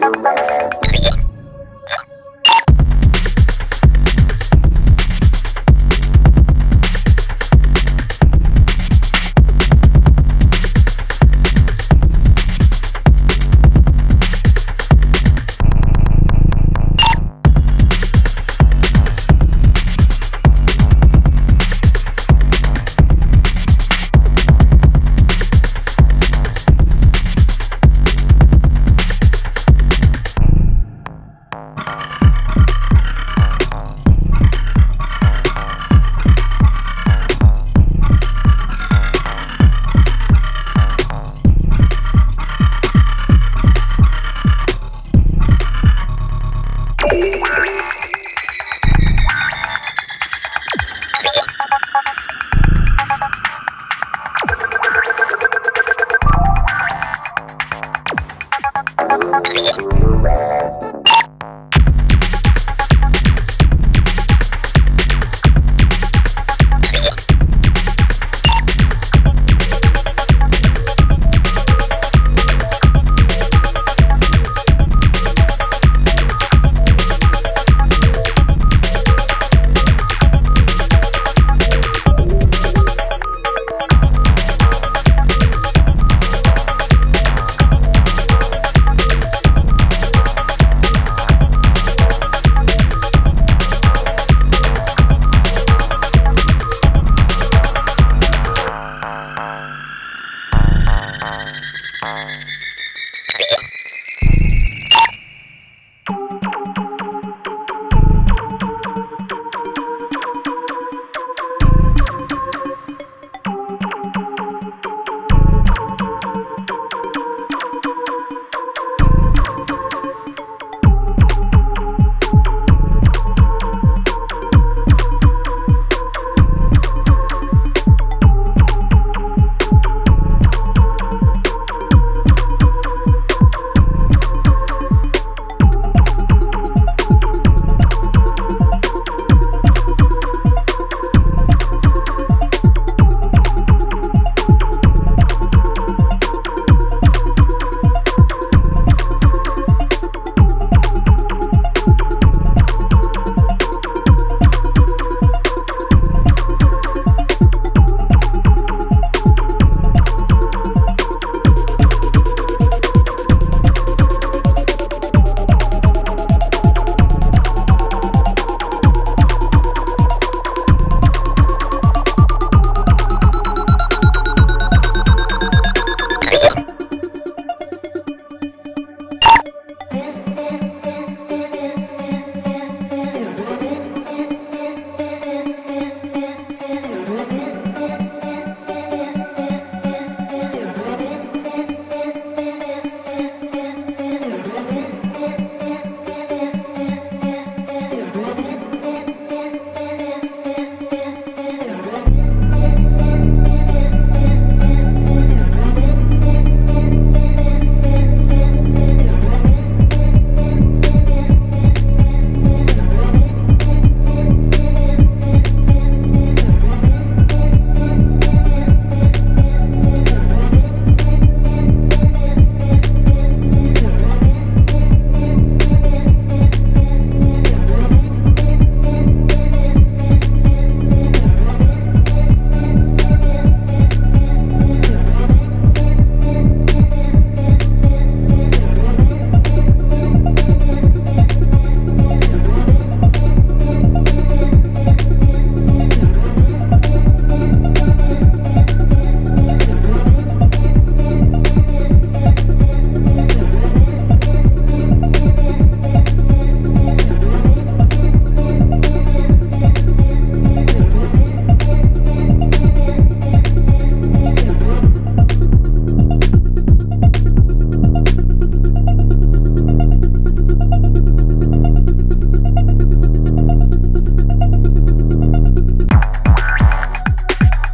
Música